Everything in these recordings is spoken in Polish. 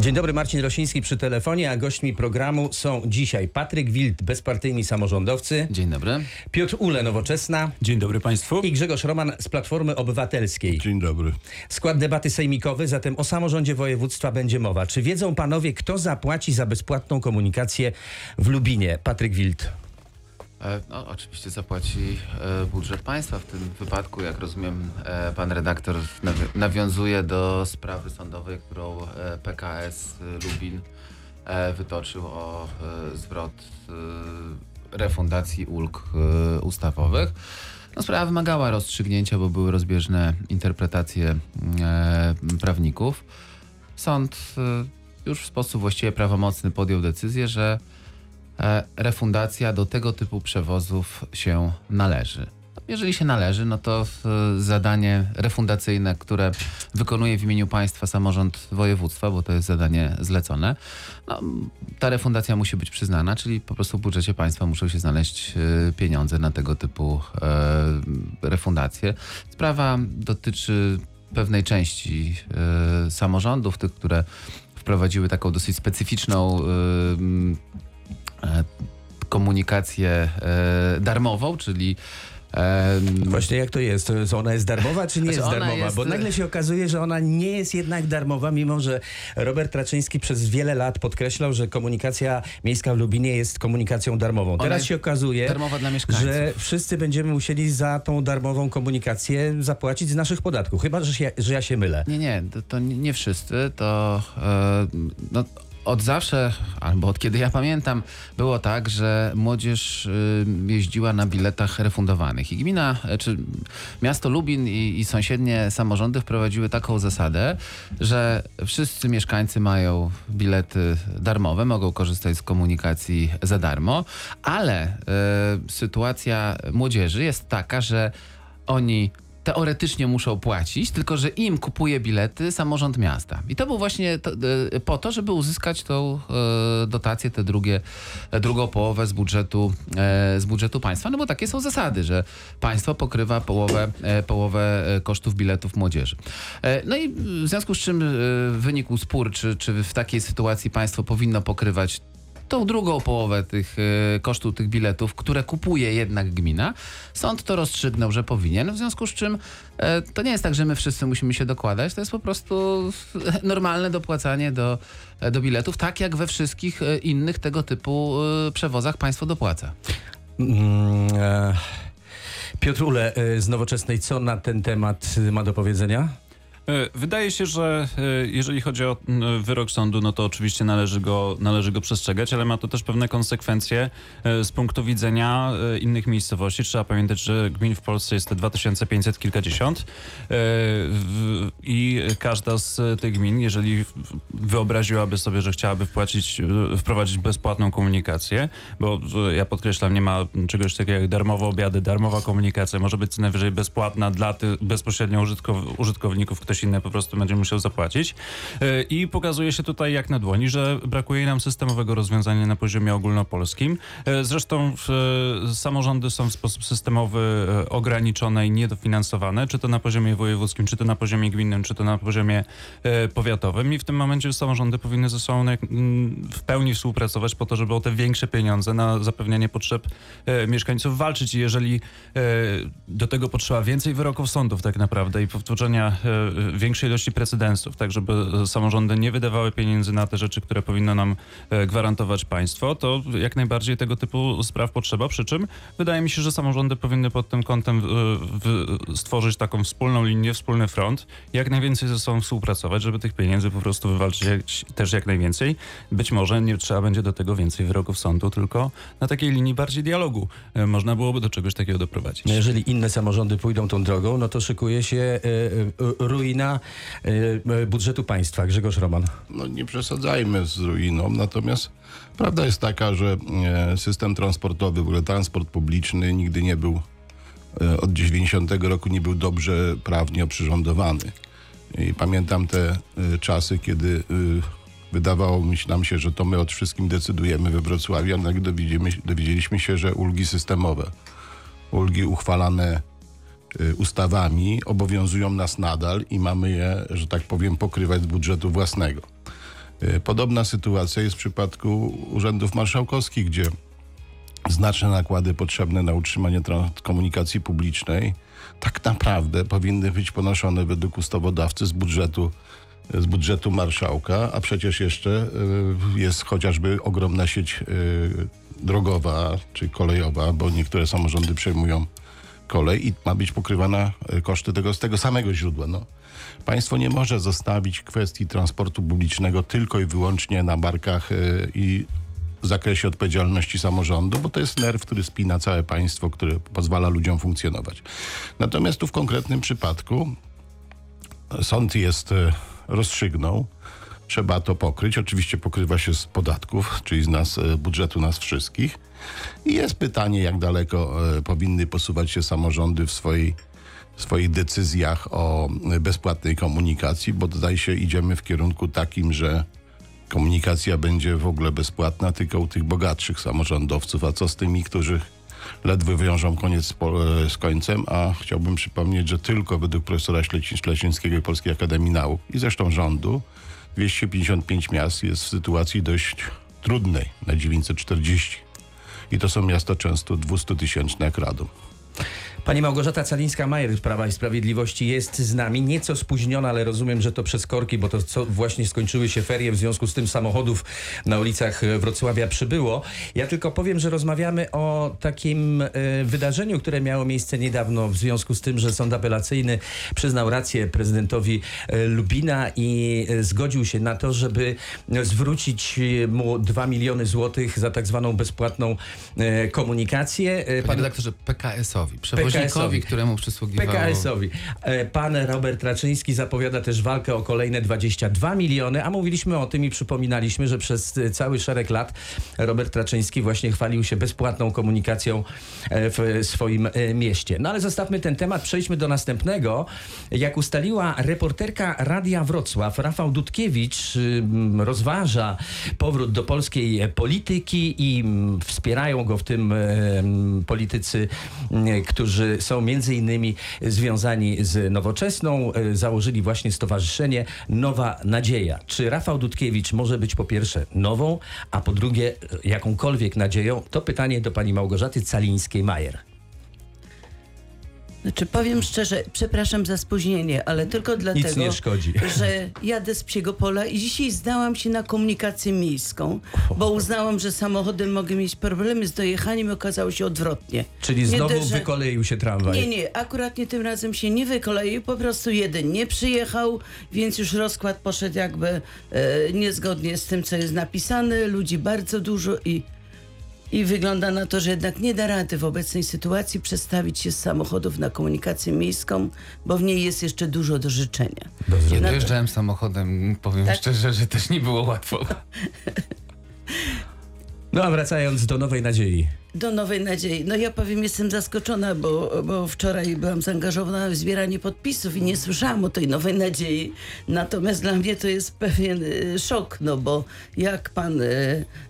Dzień dobry, Marcin Rosiński przy telefonie, a gośćmi programu są dzisiaj Patryk Wild, bezpartyjni samorządowcy, Dzień dobry. Piotr Ule, Nowoczesna Dzień dobry Państwu. i Grzegorz Roman z Platformy Obywatelskiej. Dzień dobry. Skład debaty sejmikowy, zatem o samorządzie województwa będzie mowa. Czy wiedzą panowie, kto zapłaci za bezpłatną komunikację w Lubinie? Patryk Wild. E, No, oczywiście zapłaci e, budżet państwa. W tym wypadku, jak rozumiem, e, pan redaktor nawi- nawiązuje do sprawy sądowej, którą PKS Lubin wytoczył o zwrot refundacji ulg ustawowych. No, sprawa wymagała rozstrzygnięcia, bo były rozbieżne interpretacje prawników. Sąd już w sposób właściwie prawomocny podjął decyzję, że refundacja do tego typu przewozów się należy. Jeżeli się należy, no to e, zadanie refundacyjne, które wykonuje w imieniu państwa samorząd województwa, bo to jest zadanie zlecone, no, ta refundacja musi być przyznana, czyli po prostu w budżecie państwa muszą się znaleźć e, pieniądze na tego typu e, refundacje. Sprawa dotyczy pewnej części e, samorządów, tych, które wprowadziły taką dosyć specyficzną e, e, komunikację e, darmową, czyli e, Właśnie jak to jest? To Ona jest darmowa, czy nie Znaczy, jest ona darmowa? jest- Bo nagle się okazuje, że ona nie jest jednak darmowa, mimo że Robert Traczyński przez wiele lat podkreślał, że komunikacja miejska w Lubinie jest komunikacją darmową. Teraz jest się okazuje, że wszyscy będziemy musieli za tą darmową komunikację zapłacić z naszych podatków. Chyba, że, się, że ja się mylę. Nie, nie, to, to nie wszyscy, to e, no, od zawsze, albo od kiedy ja pamiętam, było tak, że młodzież y, jeździła na biletach refundowanych. I gmina, e, czy miasto Lubin i, i sąsiednie samorządy wprowadziły taką zasadę, że wszyscy mieszkańcy mają bilety darmowe, mogą korzystać z komunikacji za darmo, ale e, sytuacja młodzieży jest taka, że oni teoretycznie muszą płacić, tylko że im kupuje bilety samorząd miasta. I to był właśnie to, e, po to, żeby uzyskać tą e, dotację, tę drugie, e, drugą połowę z budżetu, z budżetu państwa. No bo takie są zasady, że państwo pokrywa połowę, połowę kosztów biletów młodzieży. No i w związku z czym wynikł spór, czy, czy w takiej sytuacji państwo powinno pokrywać tą drugą połowę tych e, kosztów tych biletów, które kupuje jednak gmina. Sąd to rozstrzygnął, że powinien, w związku z czym e, to nie jest tak, że my wszyscy musimy się dokładać, to jest po prostu normalne dopłacanie do, do biletów, tak jak we wszystkich e, innych tego typu e, przewozach państwo dopłaca. Mm, e, Piotr Ule e, z Nowoczesnej, co na ten temat e, ma do powiedzenia? E, Wydaje się, że e, jeżeli chodzi o m, wyrok sądu, no to oczywiście należy go, należy go przestrzegać, ale ma to też pewne konsekwencje e, z punktu widzenia e, innych miejscowości. Trzeba pamiętać, że gmin w Polsce jest 2500 kilkadziesiąt e, i każda z tych gmin, jeżeli wyobraziłaby sobie, że chciałaby wpłacić, wprowadzić bezpłatną komunikację, bo ja podkreślam, nie ma czegoś takiego jak darmowe obiady, darmowa komunikacja, może być co najwyżej bezpłatna dla tych bezpośrednio użytkow- użytkowników, ktoś inny po prostu będzie musiał zapłacić. E, I pokazuje się tutaj jak na dłoni, że brakuje nam systemowego rozwiązania na poziomie ogólnopolskim. E, Zresztą e, samorządy są w sposób systemowy ograniczone i niedofinansowane, czy to na poziomie wojewódzkim, czy to na poziomie gminnym, czy to na poziomie e, powiatowym. I w tym momencie samorządy powinny ze sobą jak- m, w pełni współpracować po to, żeby o te większe pieniądze na zapewnianie potrzeb e, mieszkańców walczyć. I jeżeli e, do tego potrzeba więcej wyroków sądów tak naprawdę i powtórzenia większej ilości precedensów, tak żeby samorządy nie wydawały pieniędzy na te rzeczy, które powinno nam gwarantować państwo, to jak najbardziej tego typu spraw potrzeba, przy czym wydaje mi się, że samorządy powinny pod tym kątem stworzyć taką wspólną linię, wspólny front, jak najwięcej ze sobą współpracować, żeby tych pieniędzy po prostu wywalczyć też jak najwięcej. Być może nie trzeba będzie do tego więcej wyroków sądu, tylko na takiej linii bardziej dialogu e, można byłoby do czegoś takiego doprowadzić. No jeżeli inne samorządy pójdą tą drogą, no to szykuje się e, e, ruina budżetu państwa. Grzegorz Roman. No nie przesadzajmy z ruiną, natomiast prawda jest taka, że system transportowy, w ogóle transport publiczny nigdy nie był, od 90 roku nie był dobrze prawnie oprzyrządowany. I pamiętam te e, czasy, kiedy e, wydawało mi się, nam się, że to my o wszystkim decydujemy we Wrocławiu, a nagle dowiedzieliśmy, się, że ulgi systemowe, ulgi uchwalane y, ustawami obowiązują nas nadal i mamy je, że tak powiem, pokrywać z budżetu własnego. E, Podobna sytuacja jest w przypadku urzędów marszałkowskich, gdzie znaczne nakłady potrzebne na utrzymanie komunikacji publicznej tak naprawdę powinny być ponoszone według ustawodawcy z budżetu, z budżetu marszałka, a przecież jeszcze y, jest chociażby ogromna sieć y, drogowa czy kolejowa, bo niektóre samorządy przejmują kolej i ma być pokrywana y, koszty tego z tego samego źródła. No. Państwo nie może zostawić kwestii transportu publicznego tylko i wyłącznie na barkach i w zakresie odpowiedzialności samorządu, bo to jest nerw, który spina całe państwo, który pozwala ludziom funkcjonować. Natomiast tu w konkretnym przypadku sąd jest, e, rozstrzygnął, trzeba to pokryć. Oczywiście pokrywa się z podatków, czyli z nas, e, budżetu nas wszystkich. I jest pytanie, jak daleko e, powinny posuwać się samorządy w swojej, swoich decyzjach o bezpłatnej komunikacji, bo zdaje się idziemy w kierunku takim, że komunikacja będzie w ogóle bezpłatna tylko u tych bogatszych samorządowców. A co z tymi, którzy ledwo wiążą koniec z, z końcem? A chciałbym przypomnieć, że tylko według profesora Ślesińskiego i Polskiej Akademii Nauk i zresztą rządu 255 miast jest w sytuacji dość trudnej na 940. I to są miasta często 200-tysięczne jak Radom. Pani Małgorzata Calińska-Majer z Prawa i Sprawiedliwości jest z nami. Nieco spóźniona, ale rozumiem, że to przez korki, bo to właśnie skończyły się ferie, w związku z tym samochodów na ulicach Wrocławia przybyło. Ja tylko powiem, że rozmawiamy o takim e, wydarzeniu, które miało miejsce niedawno w związku z tym, że sąd apelacyjny przyznał rację prezydentowi e, Lubina i e, zgodził się na to, żeby zwrócić mu 2 miliony złotych za tak zwaną bezpłatną komunikację. Panie redaktorze, PKS-owi, przewoźnikowi, PKS-owi. któremu przysługiwało... PKS-owi. E, Pan Robert Raczyński zapowiada też walkę o kolejne 22 miliony, a mówiliśmy o tym i przypominaliśmy, że przez e, cały szereg lat Robert Raczyński właśnie chwalił się bezpłatną komunikacją e, w swoim mieście. No ale zostawmy ten temat, przejdźmy do następnego. Jak ustaliła reporterka Radia Wrocław, Rafał Dudkiewicz ym, rozważa powrót do polskiej polityki i wspierają go w tym politycy, mm, którzy są między innymi związani z Nowoczesną, e, założyli właśnie stowarzyszenie Nowa Nadzieja. Czy Rafał Dudkiewicz może być po pierwsze nową, a po drugie e, jakąkolwiek nadzieją? To pytanie do pani Małgorzaty Calińskiej-Majer. Znaczy powiem szczerze, przepraszam za spóźnienie, ale tylko dlatego, nie szkodzi. że jadę z Psiego Pola i dzisiaj zdałam się na komunikację miejską, bo uznałam, że samochodem mogę mieć problemy z dojechaniem i okazało się odwrotnie. Czyli Nie znowu dość, że- wykoleił się tramwaj. Nie, nie, akurat nie tym razem się nie wykoleił, po prostu jeden nie przyjechał, więc już rozkład poszedł jakby e, niezgodnie z tym, co jest napisane, ludzi bardzo dużo i, i wygląda na to, że jednak nie da rady w obecnej sytuacji przestawić się z samochodów na komunikację miejską, bo w niej jest jeszcze dużo do życzenia. Ja No to- dojeżdżałem samochodem, powiem Tak. szczerze, że też nie było łatwo. No a wracając do Nowej Nadziei. Do Nowej Nadziei. No ja powiem, jestem zaskoczona, bo, bo wczoraj byłam zaangażowana w zbieranie podpisów i nie słyszałam o tej Nowej Nadziei. Natomiast dla mnie to jest pewien e, szok, no bo jak pan e,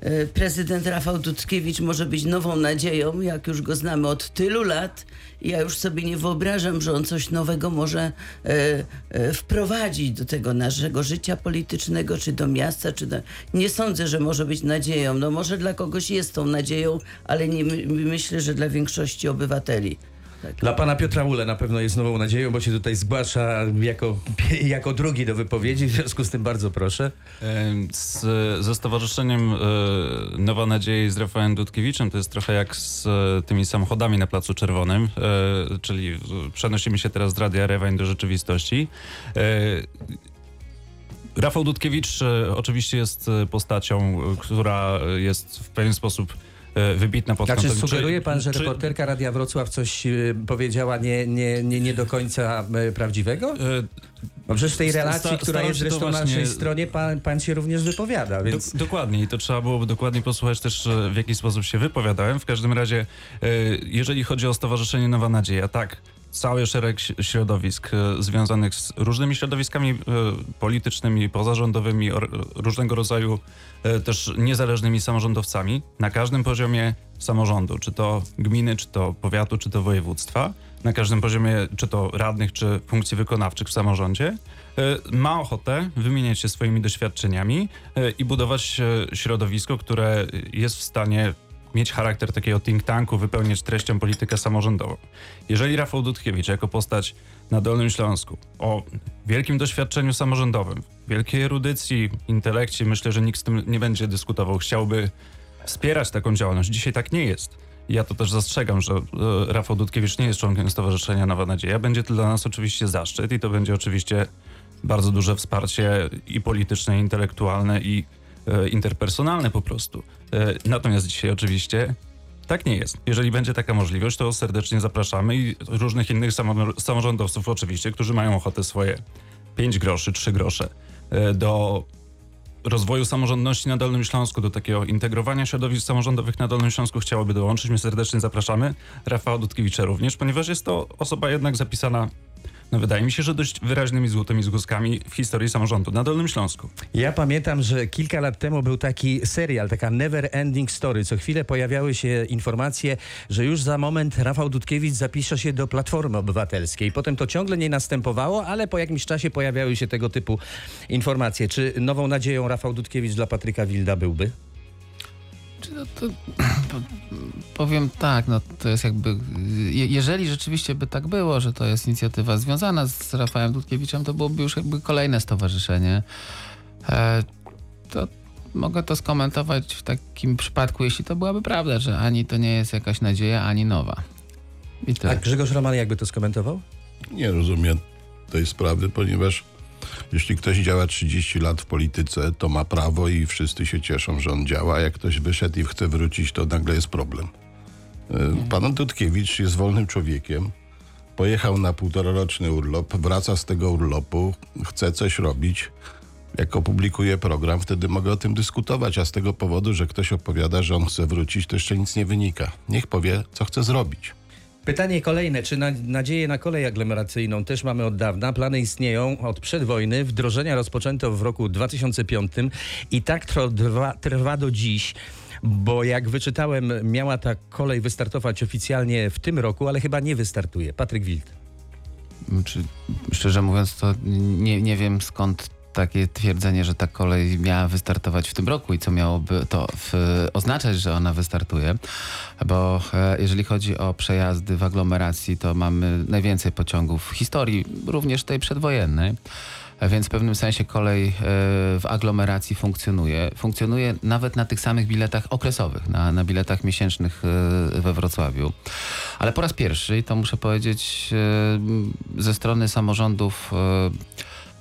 e, prezydent Rafał Dudkiewicz może być nową nadzieją, jak już go znamy od tylu lat. Ja już sobie nie wyobrażam, że on coś nowego może wprowadzić do tego naszego życia politycznego, czy do miasta, czy do... Nie sądzę, że może być nadzieją. No może dla kogoś jest tą nadzieją, ale nie my, myślę, że dla większości obywateli. Tak. Dla pana Piotra Ule na pewno jest nową nadzieją, bo się tutaj zgłasza jako, jako drugi do wypowiedzi, w związku z tym bardzo proszę. Z, ze Stowarzyszeniem e, Nowa Nadzieja z Rafałem Dudkiewiczem to jest trochę jak z e, tymi samochodami na Placu Czerwonym, e, czyli przenosimy się teraz z Radia Rewań do rzeczywistości. Rafał Dudkiewicz e, oczywiście jest e, postacią, e, która jest w pewien sposób wybitna pod Znaczy kątem... sugeruje pan, że czy- reporterka Radia Wrocław coś powiedziała nie, nie, nie, nie do końca prawdziwego? No przecież w tej relacji, sta- która jest zresztą na właśnie- naszej stronie, pan, pan się również wypowiada, więc... Do, dokładnie i to trzeba byłoby dokładnie posłuchać też, w jaki sposób się wypowiadałem. W każdym razie, jeżeli chodzi o Stowarzyszenie Nowa Nadzieja, tak, cały szereg środowisk e, związanych z różnymi środowiskami e, politycznymi, pozarządowymi, różnego rodzaju e, też niezależnymi samorządowcami na każdym poziomie samorządu, czy to gminy, czy to powiatu, czy to województwa, na każdym poziomie, czy to radnych, czy funkcji wykonawczych w samorządzie. ma ochotę wymieniać się swoimi doświadczeniami i budować środowisko, które jest w stanie mieć charakter takiego think tanku, wypełniać treścią politykę samorządową. Jeżeli Rafał Dudkiewicz jako postać na Dolnym Śląsku o wielkim doświadczeniu samorządowym, wielkiej erudycji, intelekcie, myślę, że nikt z tym nie będzie dyskutował, chciałby wspierać taką działalność. Dzisiaj tak nie jest. Ja to też zastrzegam, że e, Rafał Dudkiewicz nie jest członkiem Stowarzyszenia Nowa Nadzieja. Będzie to dla nas oczywiście zaszczyt i to będzie oczywiście bardzo duże wsparcie i polityczne, i intelektualne, i interpersonalne po prostu. E, natomiast dzisiaj oczywiście tak nie jest. Jeżeli będzie taka możliwość, to serdecznie zapraszamy i różnych innych samo- samorządowców oczywiście, którzy mają ochotę swoje 5 groszy, 3 grosze e, do rozwoju samorządności na Dolnym Śląsku, do takiego integrowania środowisk samorządowych na Dolnym Śląsku chciałoby dołączyć. My serdecznie zapraszamy. Rafała Dudkiewicza również, ponieważ jest to osoba jednak zapisana, no wydaje mi się, że dość wyraźnymi złotymi zgłoskami w historii samorządu na Dolnym Śląsku. Ja pamiętam, że kilka lat temu był taki serial, taka Never Ending Story. Co chwilę pojawiały się informacje, że już za moment Rafał Dudkiewicz zapisze się do Platformy Obywatelskiej. Potem to ciągle nie następowało, ale po jakimś czasie pojawiały się tego typu informacje. Czy nową nadzieją Rafał Dudkiewicz dla Patryka Wilda byłby? Czy no to, po- powiem tak, no to jest jakby, je, jeżeli rzeczywiście by tak było, że to jest inicjatywa związana z Rafałem Dudkiewiczem, to byłoby już jakby kolejne stowarzyszenie. E, to mogę to skomentować w takim przypadku, jeśli to byłaby prawda, że ani to nie jest jakaś nadzieja, ani nowa. I A. Grzegorz Roman jakby to skomentował? Nie rozumiem tej sprawy, ponieważ jeśli ktoś działa 30 lat w polityce, to ma prawo i wszyscy się cieszą, że on działa. Jak ktoś wyszedł i chce wrócić, to nagle jest problem. Y, Pan Dudkiewicz jest wolnym człowiekiem. Pojechał na półtororoczny urlop, wraca z tego urlopu, chce coś robić. Jak opublikuję program, wtedy mogę o tym dyskutować, a z tego powodu, że ktoś opowiada, że on chce wrócić, to jeszcze nic nie wynika. Niech powie, co chce zrobić. Pytanie kolejne. Czy na, nadzieję na kolej aglomeracyjną też mamy od dawna? Plany istnieją od przedwojny. Wdrożenia rozpoczęto w roku 2005 i tak trwa, trwa do dziś. Bo jak wyczytałem, miała ta kolej wystartować oficjalnie w tym roku, ale chyba nie wystartuje. Patryk Wild. Czy, szczerze mówiąc, to nie, nie wiem skąd takie twierdzenie, że ta kolej miała wystartować w tym roku i co miałoby to w, oznaczać, że ona wystartuje, bo e, jeżeli chodzi o przejazdy w aglomeracji, to mamy najwięcej pociągów w historii, również tej przedwojennej. E, Więc w pewnym sensie kolej e, w aglomeracji funkcjonuje. Funkcjonuje nawet na tych samych biletach okresowych, na, na biletach miesięcznych we Wrocławiu. Ale po raz pierwszy, i to muszę powiedzieć, ze strony samorządów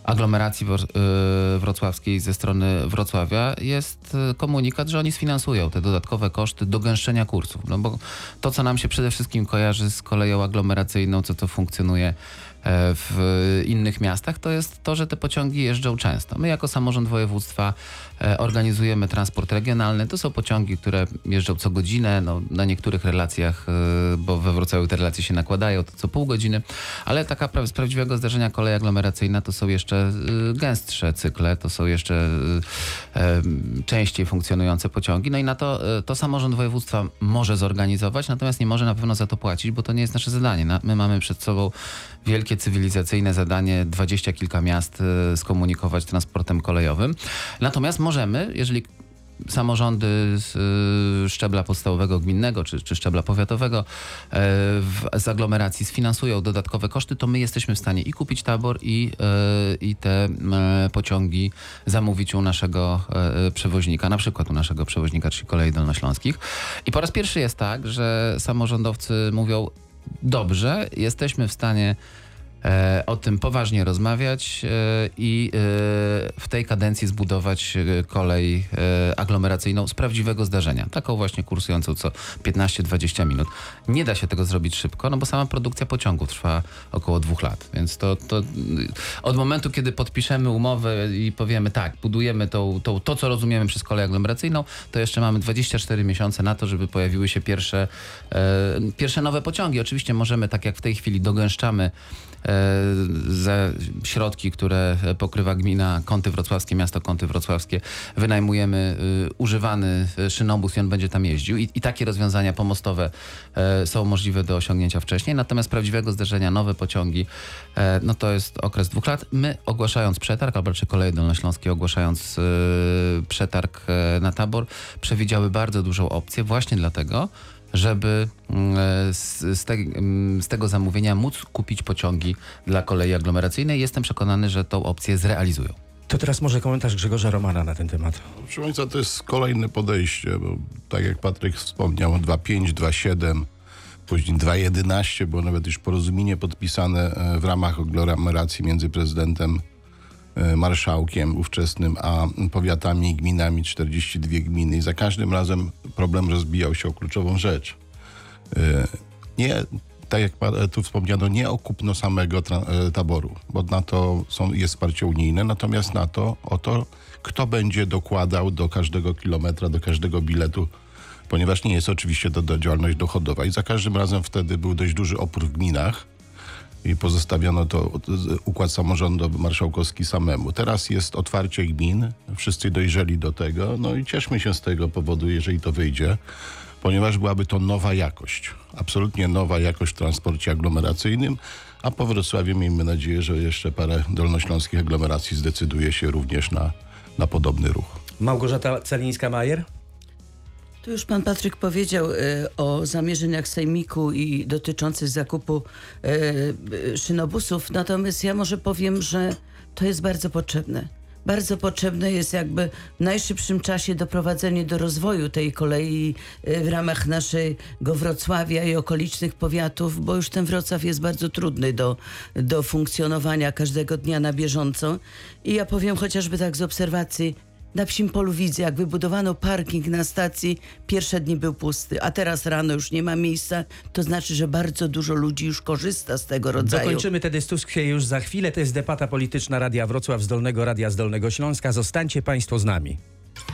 aglomeracji e, wrocławskiej, ze strony Wrocławia, jest e, komunikat, że oni sfinansują te dodatkowe koszty do gęszczenia kursów. No bo to, co nam się przede wszystkim kojarzy z koleją aglomeracyjną, co to funkcjonuje e, w innych miastach, to jest to, że te pociągi jeżdżą często. My jako samorząd województwa organizujemy transport regionalny. To są pociągi, które jeżdżą co godzinę, no, na niektórych relacjach, e, bo we Wrocławiu te relacje się nakładają, to co pół godziny, ale taka pra- z prawdziwego zdarzenia kolej aglomeracyjna to są jeszcze e, gęstsze cykle, to są jeszcze e, e, częściej funkcjonujące pociągi. No i na to, e, to samorząd województwa może zorganizować, natomiast nie może na pewno za to płacić, bo to nie jest nasze zadanie. My mamy przed sobą wielkie cywilizacyjne zadanie, dwadzieścia kilka miast e, skomunikować transportem kolejowym. Natomiast możemy, jeżeli samorządy z y, szczebla podstawowego gminnego czy, czy szczebla powiatowego e, w, z aglomeracji sfinansują dodatkowe koszty, to my jesteśmy w stanie i kupić tabor i, e, i te e, pociągi zamówić u naszego przewoźnika, na przykład u naszego przewoźnika, czyli kolei dolnośląskich. I po raz pierwszy jest tak, że samorządowcy mówią, dobrze, jesteśmy w stanie o tym poważnie rozmawiać e, i e, w tej kadencji zbudować e, kolej e, aglomeracyjną z prawdziwego zdarzenia. Taką właśnie kursującą co 15-20 minut. Nie da się tego zrobić szybko, no bo sama produkcja pociągów trwa około dwóch lat. Więc to, to od momentu, kiedy podpiszemy umowę i powiemy tak, budujemy tą, tą, to, co rozumiemy przez kolej aglomeracyjną, to jeszcze mamy 24 miesiące na to, żeby pojawiły się pierwsze, e, pierwsze nowe pociągi. Oczywiście możemy, tak jak w tej chwili dogęszczamy e, za środki, które pokrywa gmina Kąty Wrocławskie, miasto Kąty Wrocławskie, wynajmujemy y, używany y, szynobus i on będzie tam jeździł. I, i takie rozwiązania pomostowe e, są możliwe do osiągnięcia wcześniej. Natomiast prawdziwego zderzenia, nowe pociągi, e, no to jest okres dwóch lat. My ogłaszając przetarg, albo raczej Koleje Dolnośląskie ogłaszając y, przetarg e, na tabor, przewidziały bardzo dużą opcję właśnie dlatego, żeby mm, e, z, te, mm, z tego zamówienia móc kupić pociągi dla kolei aglomeracyjnej. Jestem przekonany, że tą opcję zrealizują. To teraz może komentarz Grzegorza Romana na ten temat. Proszę Państwa, to jest kolejne podejście, bo tak jak Patryk wspomniał, 2.5, 2.7, później 2.11, było nawet już porozumienie podpisane e, w ramach aglomeracji między prezydentem, marszałkiem ówczesnym, a powiatami i gminami, 42 gminy. I za każdym razem problem rozbijał się o kluczową rzecz. E, Nie, tak jak tu wspomniano, nie o kupno samego e, taboru, bo na to są, jest wsparcie unijne, natomiast na to, o to, kto będzie dokładał do każdego kilometra, do każdego biletu, ponieważ nie jest oczywiście to do działalność dochodowa. I za każdym razem wtedy był dość duży opór w gminach i pozostawiono to układ samorządowy marszałkowski samemu. Teraz jest otwarcie gmin, wszyscy dojrzeli do tego, no i cieszmy się z tego powodu, jeżeli to wyjdzie, ponieważ byłaby to nowa jakość, absolutnie nowa jakość w transporcie aglomeracyjnym, a po Wrocławiu miejmy nadzieję, że jeszcze parę dolnośląskich aglomeracji zdecyduje się również na, na podobny ruch. Małgorzata Celińska-Majer? Tu już pan Patryk powiedział e, o zamierzeniach Sejmiku i dotyczących zakupu e, e, szynobusów, natomiast ja może powiem, że to jest bardzo potrzebne. Bardzo potrzebne jest jakby w najszybszym czasie doprowadzenie do rozwoju tej kolei w ramach naszego Wrocławia i okolicznych powiatów, bo już ten Wrocław jest bardzo trudny do, do funkcjonowania każdego dnia na bieżąco. I ja powiem chociażby tak z obserwacji, na Psim Polu widzę, jak wybudowano parking na stacji, pierwsze dni był pusty, a teraz rano już nie ma miejsca. To znaczy, że bardzo dużo ludzi już korzysta z tego rodzaju. Dokończymy tę dyskusję już za chwilę. To jest debata polityczna Radia Wrocław z Dolnego Radia z Dolnego Śląska. Zostańcie Państwo z nami.